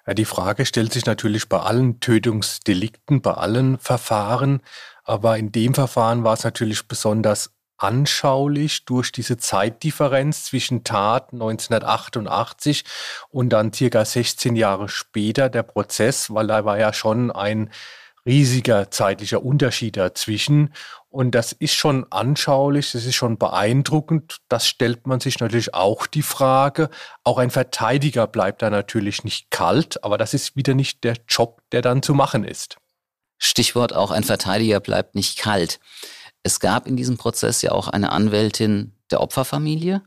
Ja, die Frage stellt sich natürlich bei allen Tötungsdelikten, bei allen Verfahren. Aber in dem Verfahren war es natürlich besonders anschaulich durch diese Zeitdifferenz zwischen Tat 1988 und dann circa 16 Jahre später der Prozess, weil da war ja schon ein riesiger zeitlicher Unterschied dazwischen. Und das ist schon anschaulich, das ist schon beeindruckend. Das stellt man sich natürlich auch die Frage. Auch ein Verteidiger bleibt da natürlich nicht kalt, aber das ist wieder nicht der Job, der dann zu machen ist. Stichwort auch ein Verteidiger bleibt nicht kalt. Es gab in diesem Prozess ja auch eine Anwältin der Opferfamilie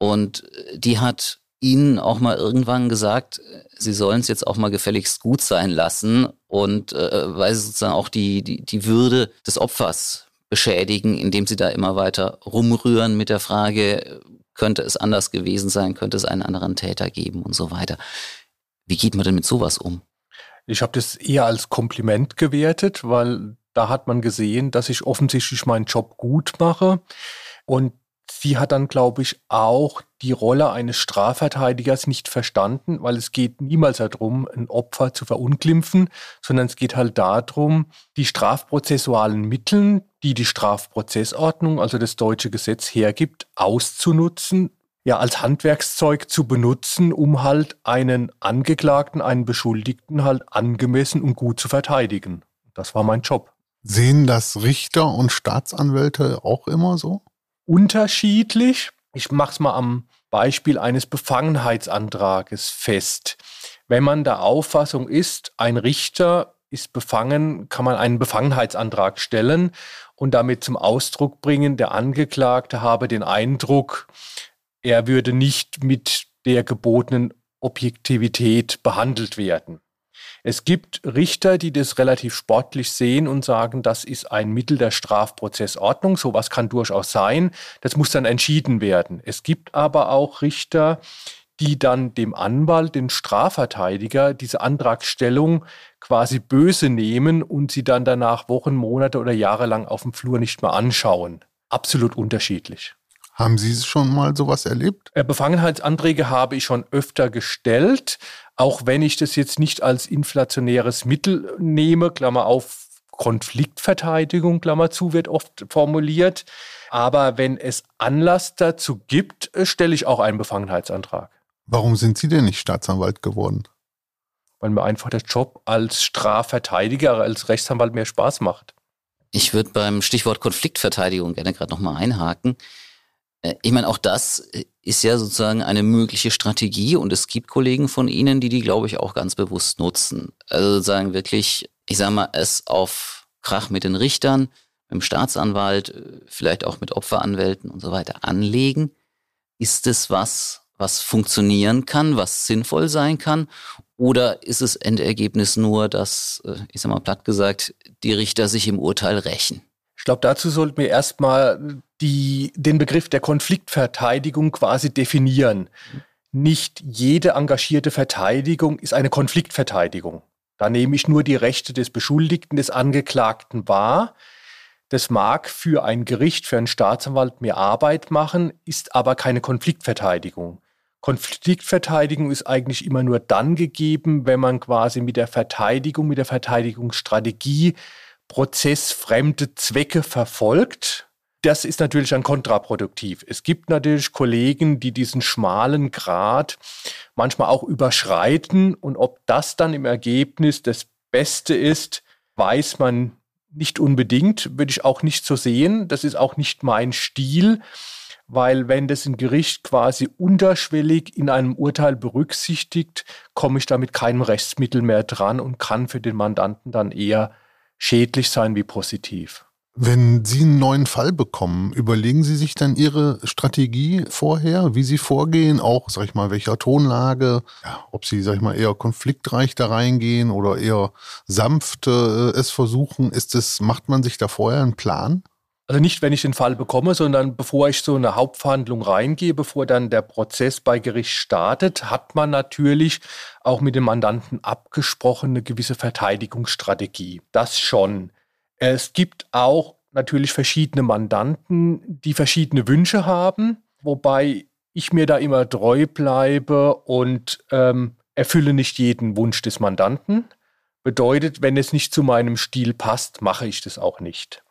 und die hat ihnen auch mal irgendwann gesagt, sie sollen es jetzt auch mal gefälligst gut sein lassen und äh, weil sie sozusagen auch die, die, die Würde des Opfers beschädigen, indem sie da immer weiter rumrühren mit der Frage, könnte es anders gewesen sein, könnte es einen anderen Täter geben und so weiter. Wie geht man denn mit sowas um? Ich habe das eher als Kompliment gewertet, weil da hat man gesehen, dass ich offensichtlich meinen Job gut mache. Und sie hat dann, glaube ich, auch die Rolle eines Strafverteidigers nicht verstanden, weil es geht niemals darum, ein Opfer zu verunglimpfen, sondern es geht halt darum, die strafprozessualen Mittel, die die Strafprozessordnung, also das deutsche Gesetz hergibt, auszunutzen, ja als Handwerkszeug zu benutzen, um halt einen Angeklagten, einen Beschuldigten halt angemessen und gut zu verteidigen. Das war mein Job. Sehen das Richter und Staatsanwälte auch immer so? Unterschiedlich. Ich mache es mal am Beispiel eines Befangenheitsantrages fest. Wenn man der Auffassung ist, ein Richter ist befangen, kann man einen Befangenheitsantrag stellen und damit zum Ausdruck bringen, der Angeklagte habe den Eindruck, er würde nicht mit der gebotenen Objektivität behandelt werden. Es gibt Richter, die das relativ sportlich sehen und sagen, das ist ein Mittel der Strafprozessordnung. Sowas kann durchaus sein. Das muss dann entschieden werden. Es gibt aber auch Richter, die dann dem Anwalt, den Strafverteidiger, diese Antragstellung quasi böse nehmen und sie dann danach Wochen, Monate oder Jahre lang auf dem Flur nicht mehr anschauen. Absolut unterschiedlich. Haben Sie schon mal sowas erlebt? Äh, Befangenheitsanträge habe ich schon öfter gestellt, auch wenn ich das jetzt nicht als inflationäres Mittel nehme, Klammer auf, Konfliktverteidigung, Klammer zu, wird oft formuliert. Aber wenn es Anlass dazu gibt, äh, stelle ich auch einen Befangenheitsantrag. Warum sind Sie denn nicht Staatsanwalt geworden? Weil mir einfach der Job als Strafverteidiger, als Rechtsanwalt mehr Spaß macht. Ich würde beim Stichwort Konfliktverteidigung gerne gerade nochmal einhaken. Äh, ich meine, auch das äh, ist ja sozusagen eine mögliche Strategie und es gibt Kollegen von Ihnen, die die, glaube ich, auch ganz bewusst nutzen. Also sozusagen wirklich, ich sage mal, es auf Krach mit den Richtern, mit dem Staatsanwalt, äh, vielleicht auch mit Opferanwälten und so weiter anlegen. Ist es was, was funktionieren kann, was sinnvoll sein kann? Oder ist es Endergebnis nur, dass, ich sage mal platt gesagt, die Richter sich im Urteil rächen? Ich glaube, dazu sollten wir erstmal die, den Begriff der Konfliktverteidigung quasi definieren. Nicht jede engagierte Verteidigung ist eine Konfliktverteidigung. Da nehme ich nur die Rechte des Beschuldigten, des Angeklagten wahr. Das mag für ein Gericht, für einen Staatsanwalt mehr Arbeit machen, ist aber keine Konfliktverteidigung. Konfliktverteidigung ist eigentlich immer nur dann gegeben, wenn man quasi mit der Verteidigung, mit der Verteidigungsstrategie prozessfremde Zwecke verfolgt. Das ist natürlich dann kontraproduktiv. Es gibt natürlich Kollegen, die diesen schmalen Grad manchmal auch überschreiten. Und ob das dann im Ergebnis das Beste ist, weiß man nicht unbedingt, würde ich auch nicht so sehen. Das ist auch nicht mein Stil, weil wenn das ein Gericht quasi unterschwellig in einem Urteil berücksichtigt, komme ich damit keinem Rechtsmittel mehr dran und kann für den Mandanten dann eher schädlich sein wie positiv. Wenn Sie einen neuen Fall bekommen, überlegen Sie sich dann Ihre Strategie vorher, wie Sie vorgehen, auch, sag ich mal, welcher Tonlage, ja, ob Sie, sag ich mal, eher konfliktreich da reingehen oder eher sanft äh, es versuchen. Ist es, macht man sich da vorher einen Plan? Also nicht, wenn ich den Fall bekomme, sondern bevor ich so eine Hauptverhandlung reingehe, bevor dann der Prozess bei Gericht startet, hat man natürlich auch mit dem Mandanten abgesprochen eine gewisse Verteidigungsstrategie. Das schon. Es gibt auch natürlich verschiedene Mandanten, die verschiedene Wünsche haben, wobei ich mir da immer treu bleibe und ähm, erfülle nicht jeden Wunsch des Mandanten. Bedeutet, wenn es nicht zu meinem Stil passt, mache ich das auch nicht.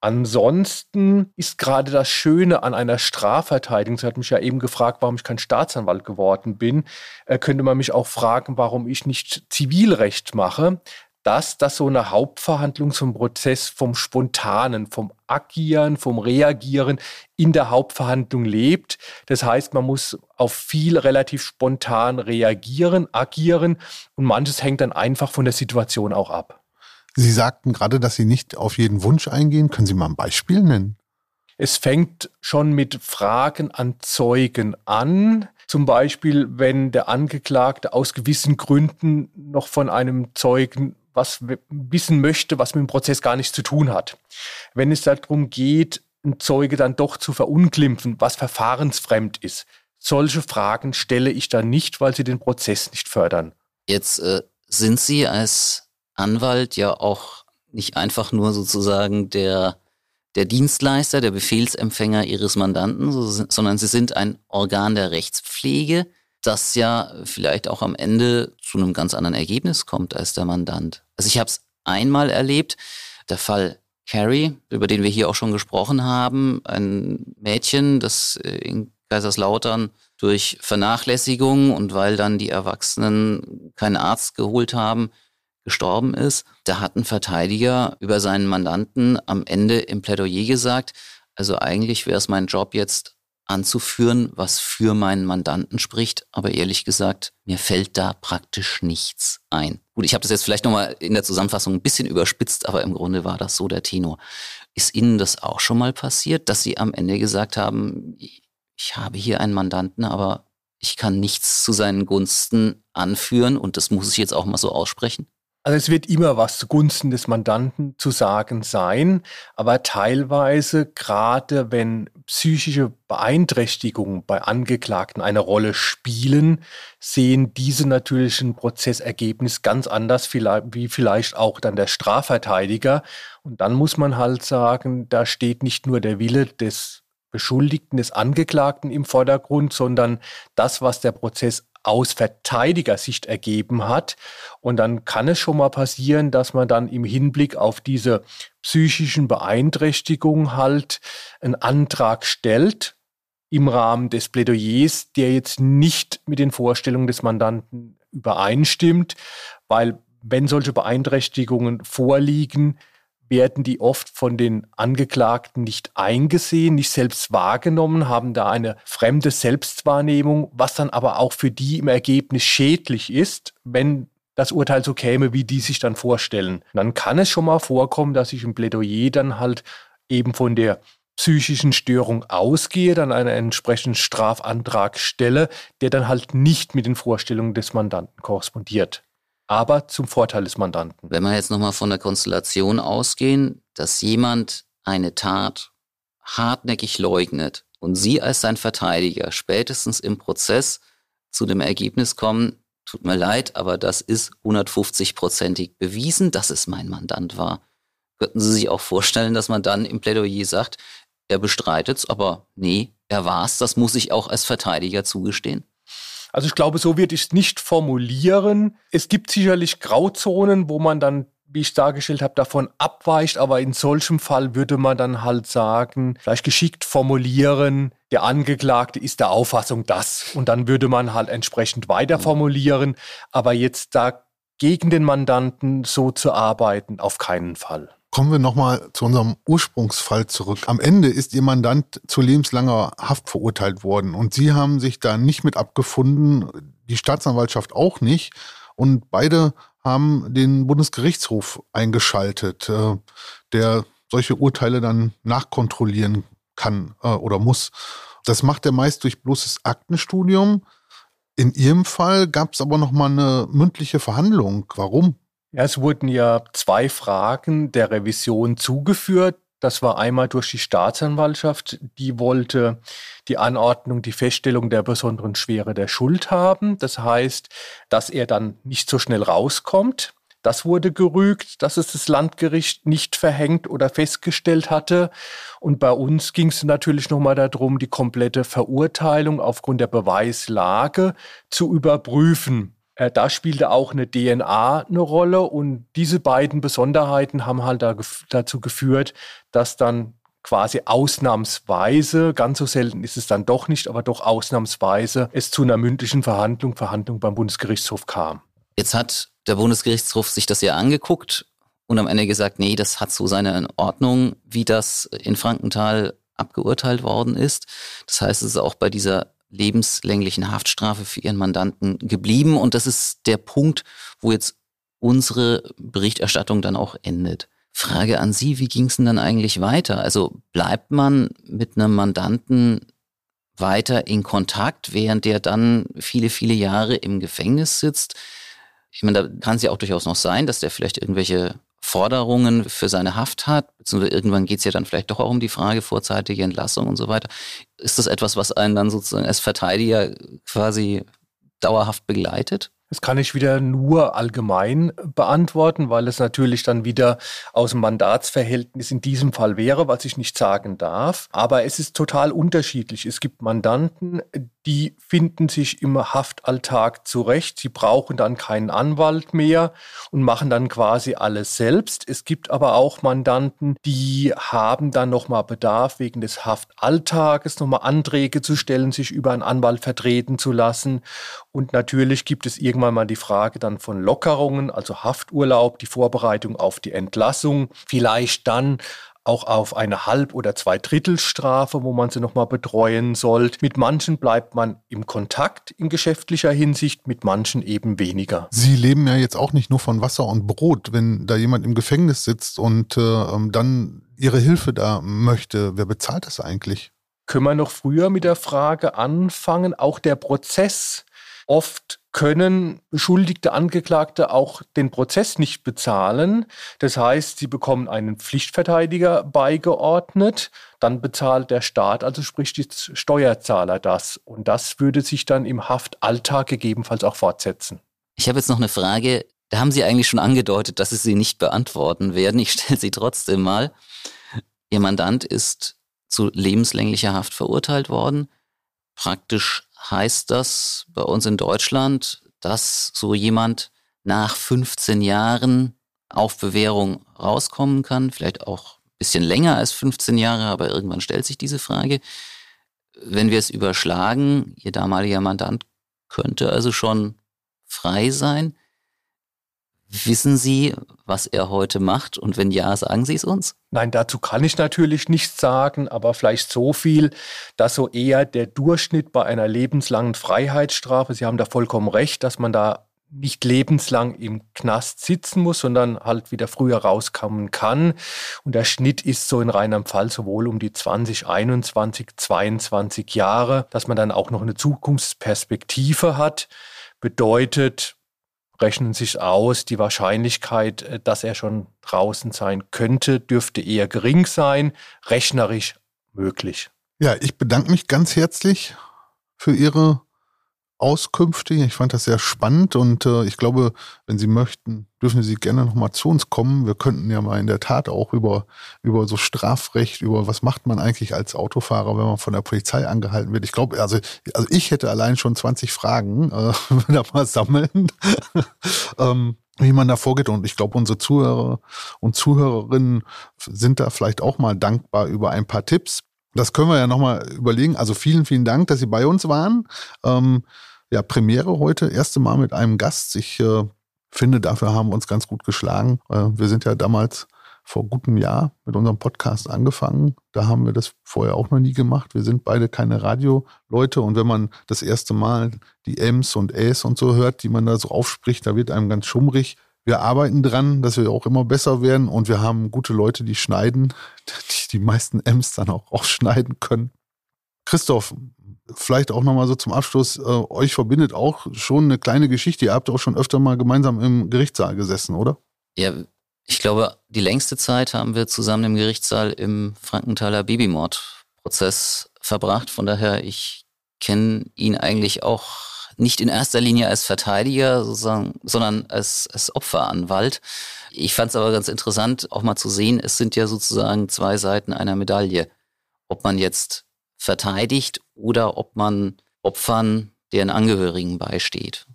Ansonsten ist gerade das Schöne an einer Strafverteidigung, Sie hat mich ja eben gefragt, warum ich kein Staatsanwalt geworden bin, äh, könnte man mich auch fragen, warum ich nicht Zivilrecht mache, dass das so eine Hauptverhandlung zum Prozess vom Spontanen, vom Agieren, vom Reagieren in der Hauptverhandlung lebt. Das heißt, man muss auf viel relativ spontan reagieren, agieren und manches hängt dann einfach von der Situation auch ab. Sie sagten gerade, dass Sie nicht auf jeden Wunsch eingehen. Können Sie mal ein Beispiel nennen? Es fängt schon mit Fragen an Zeugen an. Zum Beispiel, wenn der Angeklagte aus gewissen Gründen noch von einem Zeugen was wissen möchte, was mit dem Prozess gar nichts zu tun hat. Wenn es darum geht, einen Zeuge dann doch zu verunglimpfen, was verfahrensfremd ist, solche Fragen stelle ich dann nicht, weil sie den Prozess nicht fördern. Jetzt äh, sind Sie als Anwalt ja auch nicht einfach nur sozusagen der, der Dienstleister, der Befehlsempfänger ihres Mandanten, sondern sie sind ein Organ der Rechtspflege, das ja vielleicht auch am Ende zu einem ganz anderen Ergebnis kommt als der Mandant. Also ich habe es einmal erlebt, der Fall Carrie, über den wir hier auch schon gesprochen haben, ein Mädchen, das in Kaiserslautern durch Vernachlässigung und weil dann die Erwachsenen keinen Arzt geholt haben, gestorben ist, da hat ein Verteidiger über seinen Mandanten am Ende im Plädoyer gesagt, also eigentlich wäre es mein Job jetzt anzuführen, was für meinen Mandanten spricht, aber ehrlich gesagt, mir fällt da praktisch nichts ein. Gut, ich habe das jetzt vielleicht nochmal in der Zusammenfassung ein bisschen überspitzt, aber im Grunde war das so der Tenor. Ist Ihnen das auch schon mal passiert, dass Sie am Ende gesagt haben, ich habe hier einen Mandanten, aber ich kann nichts zu seinen Gunsten anführen und das muss ich jetzt auch mal so aussprechen? Also es wird immer was zugunsten des Mandanten zu sagen sein, aber teilweise, gerade wenn psychische Beeinträchtigungen bei Angeklagten eine Rolle spielen, sehen diese natürlich ein Prozessergebnis ganz anders wie vielleicht auch dann der Strafverteidiger. Und dann muss man halt sagen, da steht nicht nur der Wille des Beschuldigten, des Angeklagten im Vordergrund, sondern das, was der Prozess aus Verteidigersicht ergeben hat. Und dann kann es schon mal passieren, dass man dann im Hinblick auf diese psychischen Beeinträchtigungen halt einen Antrag stellt im Rahmen des Plädoyers, der jetzt nicht mit den Vorstellungen des Mandanten übereinstimmt, weil wenn solche Beeinträchtigungen vorliegen, werden die oft von den Angeklagten nicht eingesehen, nicht selbst wahrgenommen, haben da eine fremde Selbstwahrnehmung, was dann aber auch für die im Ergebnis schädlich ist, wenn das Urteil so käme, wie die sich dann vorstellen. Dann kann es schon mal vorkommen, dass ich im Plädoyer dann halt eben von der psychischen Störung ausgehe, dann einen entsprechenden Strafantrag stelle, der dann halt nicht mit den Vorstellungen des Mandanten korrespondiert aber zum Vorteil des Mandanten. Wenn wir jetzt nochmal von der Konstellation ausgehen, dass jemand eine Tat hartnäckig leugnet und Sie als sein Verteidiger spätestens im Prozess zu dem Ergebnis kommen, tut mir leid, aber das ist 150-prozentig bewiesen, dass es mein Mandant war. Könnten Sie sich auch vorstellen, dass man dann im Plädoyer sagt, er bestreitet es, aber nee, er war es, das muss ich auch als Verteidiger zugestehen? Also ich glaube, so würde ich es nicht formulieren. Es gibt sicherlich Grauzonen, wo man dann wie ich dargestellt habe, davon abweicht, aber in solchem Fall würde man dann halt sagen, vielleicht geschickt formulieren, der Angeklagte ist der Auffassung das und dann würde man halt entsprechend weiter formulieren, aber jetzt da gegen den Mandanten so zu arbeiten, auf keinen Fall. Kommen wir nochmal zu unserem Ursprungsfall zurück. Am Ende ist Ihr Mandant zu lebenslanger Haft verurteilt worden und Sie haben sich da nicht mit abgefunden, die Staatsanwaltschaft auch nicht. Und beide haben den Bundesgerichtshof eingeschaltet, äh, der solche Urteile dann nachkontrollieren kann äh, oder muss. Das macht er meist durch bloßes Aktenstudium. In Ihrem Fall gab es aber nochmal eine mündliche Verhandlung. Warum? Ja, es wurden ja zwei Fragen der Revision zugeführt. Das war einmal durch die Staatsanwaltschaft, die wollte die Anordnung, die Feststellung der besonderen Schwere der Schuld haben. Das heißt, dass er dann nicht so schnell rauskommt. Das wurde gerügt, dass es das Landgericht nicht verhängt oder festgestellt hatte. Und bei uns ging es natürlich nochmal darum, die komplette Verurteilung aufgrund der Beweislage zu überprüfen. Äh, da spielte auch eine DNA eine Rolle und diese beiden Besonderheiten haben halt da, dazu geführt, dass dann quasi ausnahmsweise, ganz so selten ist es dann doch nicht, aber doch ausnahmsweise es zu einer mündlichen Verhandlung, Verhandlung beim Bundesgerichtshof kam. Jetzt hat der Bundesgerichtshof sich das ja angeguckt und am Ende gesagt, nee, das hat so seine Ordnung, wie das in Frankenthal abgeurteilt worden ist. Das heißt, es ist auch bei dieser lebenslänglichen Haftstrafe für ihren Mandanten geblieben und das ist der Punkt, wo jetzt unsere Berichterstattung dann auch endet. Frage an Sie, wie ging es denn dann eigentlich weiter? Also bleibt man mit einem Mandanten weiter in Kontakt, während der dann viele, viele Jahre im Gefängnis sitzt? Ich meine, da kann es ja auch durchaus noch sein, dass der vielleicht irgendwelche Forderungen für seine Haft hat, beziehungsweise irgendwann geht es ja dann vielleicht doch auch um die Frage vorzeitige Entlassung und so weiter. Ist das etwas, was einen dann sozusagen als Verteidiger quasi dauerhaft begleitet? Das kann ich wieder nur allgemein beantworten, weil es natürlich dann wieder aus dem Mandatsverhältnis in diesem Fall wäre, was ich nicht sagen darf. Aber es ist total unterschiedlich. Es gibt Mandanten, die finden sich im Haftalltag zurecht. Sie brauchen dann keinen Anwalt mehr und machen dann quasi alles selbst. Es gibt aber auch Mandanten, die haben dann nochmal Bedarf, wegen des Haftalltages nochmal Anträge zu stellen, sich über einen Anwalt vertreten zu lassen. Und natürlich gibt es irgendwann mal die Frage dann von Lockerungen, also Hafturlaub, die Vorbereitung auf die Entlassung, vielleicht dann auch auf eine Halb- oder Zweidrittelstrafe, wo man sie nochmal betreuen soll. Mit manchen bleibt man im Kontakt in geschäftlicher Hinsicht, mit manchen eben weniger. Sie leben ja jetzt auch nicht nur von Wasser und Brot. Wenn da jemand im Gefängnis sitzt und äh, ähm, dann Ihre Hilfe da möchte, wer bezahlt das eigentlich? Können wir noch früher mit der Frage anfangen? Auch der Prozess oft können beschuldigte Angeklagte auch den Prozess nicht bezahlen. Das heißt, sie bekommen einen Pflichtverteidiger beigeordnet, dann bezahlt der Staat, also sprich die Steuerzahler das. Und das würde sich dann im Haftalltag gegebenenfalls auch fortsetzen. Ich habe jetzt noch eine Frage, da haben Sie eigentlich schon angedeutet, dass Sie sie nicht beantworten werden. Ich stelle sie trotzdem mal. Ihr Mandant ist zu lebenslänglicher Haft verurteilt worden. Praktisch heißt das bei uns in Deutschland, dass so jemand nach 15 Jahren auf Bewährung rauskommen kann, vielleicht auch ein bisschen länger als 15 Jahre, aber irgendwann stellt sich diese Frage. Wenn wir es überschlagen, Ihr damaliger Mandant könnte also schon frei sein. Wissen Sie, was er heute macht? Und wenn ja, sagen Sie es uns? Nein, dazu kann ich natürlich nichts sagen, aber vielleicht so viel, dass so eher der Durchschnitt bei einer lebenslangen Freiheitsstrafe, Sie haben da vollkommen recht, dass man da nicht lebenslang im Knast sitzen muss, sondern halt wieder früher rauskommen kann. Und der Schnitt ist so in Rheinland-Pfalz sowohl um die 20, 21, 22 Jahre, dass man dann auch noch eine Zukunftsperspektive hat. Bedeutet, rechnen sich aus, die Wahrscheinlichkeit, äh, dass er schon draußen sein könnte, dürfte eher gering sein, rechnerisch möglich. Ja, ich bedanke mich ganz herzlich für Ihre Auskünfte. Ich fand das sehr spannend und äh, ich glaube, wenn Sie möchten, dürfen Sie gerne nochmal zu uns kommen. Wir könnten ja mal in der Tat auch über, über so Strafrecht, über was macht man eigentlich als Autofahrer, wenn man von der Polizei angehalten wird. Ich glaube, also, also ich hätte allein schon 20 Fragen, äh, da mal sammeln, ähm, wie man da vorgeht. Und ich glaube, unsere Zuhörer und Zuhörerinnen sind da vielleicht auch mal dankbar über ein paar Tipps. Das können wir ja nochmal überlegen. Also vielen, vielen Dank, dass Sie bei uns waren. Ähm, ja, Premiere heute, erste Mal mit einem Gast. Ich äh, finde, dafür haben wir uns ganz gut geschlagen. Äh, wir sind ja damals vor gutem Jahr mit unserem Podcast angefangen. Da haben wir das vorher auch noch nie gemacht. Wir sind beide keine Radioleute und wenn man das erste Mal die Ms und Äs und so hört, die man da so aufspricht, da wird einem ganz schummrig. Wir arbeiten dran, dass wir auch immer besser werden und wir haben gute Leute, die schneiden, die die meisten Ms dann auch rausschneiden können. Christoph, vielleicht auch nochmal so zum Abschluss, äh, euch verbindet auch schon eine kleine Geschichte. Ihr habt auch schon öfter mal gemeinsam im Gerichtssaal gesessen, oder? Ja, Ich glaube, die längste Zeit haben wir zusammen im Gerichtssaal im Frankenthaler Babymordprozess verbracht. Von daher, ich kenne ihn eigentlich auch nicht in erster Linie als Verteidiger, sondern als, als Opferanwalt. Ich fand es aber ganz interessant, auch mal zu sehen, es sind ja sozusagen zwei Seiten einer Medaille. Ob man jetzt verteidigt oder ob man Opfern deren Angehörigen beisteht.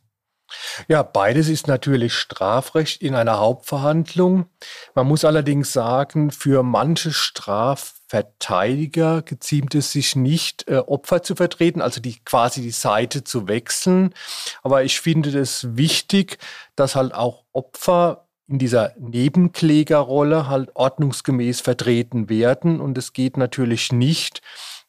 Ja, beides ist natürlich Strafrecht in einer Hauptverhandlung. Man muss allerdings sagen, für manche Strafverteidiger geziemt es sich nicht, äh, Opfer zu vertreten, also die quasi die Seite zu wechseln. Aber ich finde es wichtig, dass halt auch Opfer in dieser Nebenklägerrolle halt ordnungsgemäß vertreten werden. Und es geht natürlich nicht,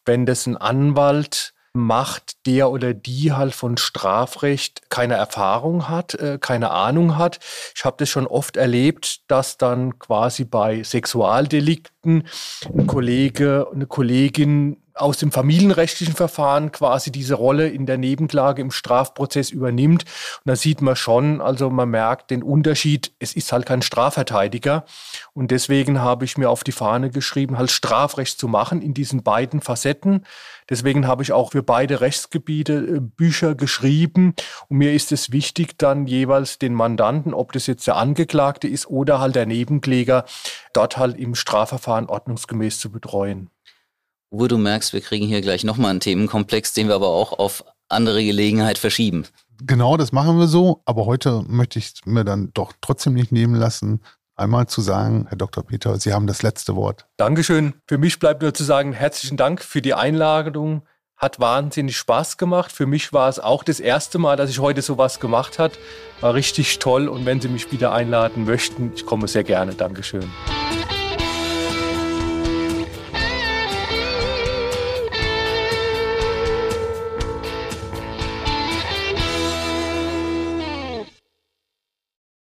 wenn das ein Anwalt macht, der oder die halt von Strafrecht keine Erfahrung hat, äh, keine Ahnung hat. Ich habe das schon oft erlebt, dass dann quasi bei Sexualdelikten ein Kollege, eine Kollegin aus dem familienrechtlichen Verfahren quasi diese Rolle in der Nebenklage im Strafprozess übernimmt. Und da sieht man schon, also man merkt den Unterschied, es ist halt kein Strafverteidiger. Und deswegen habe ich mir auf die Fahne geschrieben, halt Strafrecht zu machen in diesen beiden Facetten. Deswegen habe ich auch für beide Rechtsgebiete äh, Bücher geschrieben. Und mir ist es wichtig, dann jeweils den Mandanten, ob das jetzt der Angeklagte ist oder halt der Nebenkläger, dort halt im Strafverfahren ordnungsgemäß zu betreuen. Uwe, du merkst, wir kriegen hier gleich nochmal einen Themenkomplex, den wir aber auch auf andere Gelegenheit verschieben. Genau, das machen wir so. Aber heute möchte ich es mir dann doch trotzdem nicht nehmen lassen, einmal zu sagen, Herr Dr. Peter, Sie haben das letzte Wort. Dankeschön. Für mich bleibt nur zu sagen, herzlichen Dank für die Einladung. Hat wahnsinnig Spaß gemacht. Für mich war es auch das erste Mal, dass ich heute sowas gemacht habe. War richtig toll. Und wenn Sie mich wieder einladen möchten, ich komme sehr gerne. Dankeschön.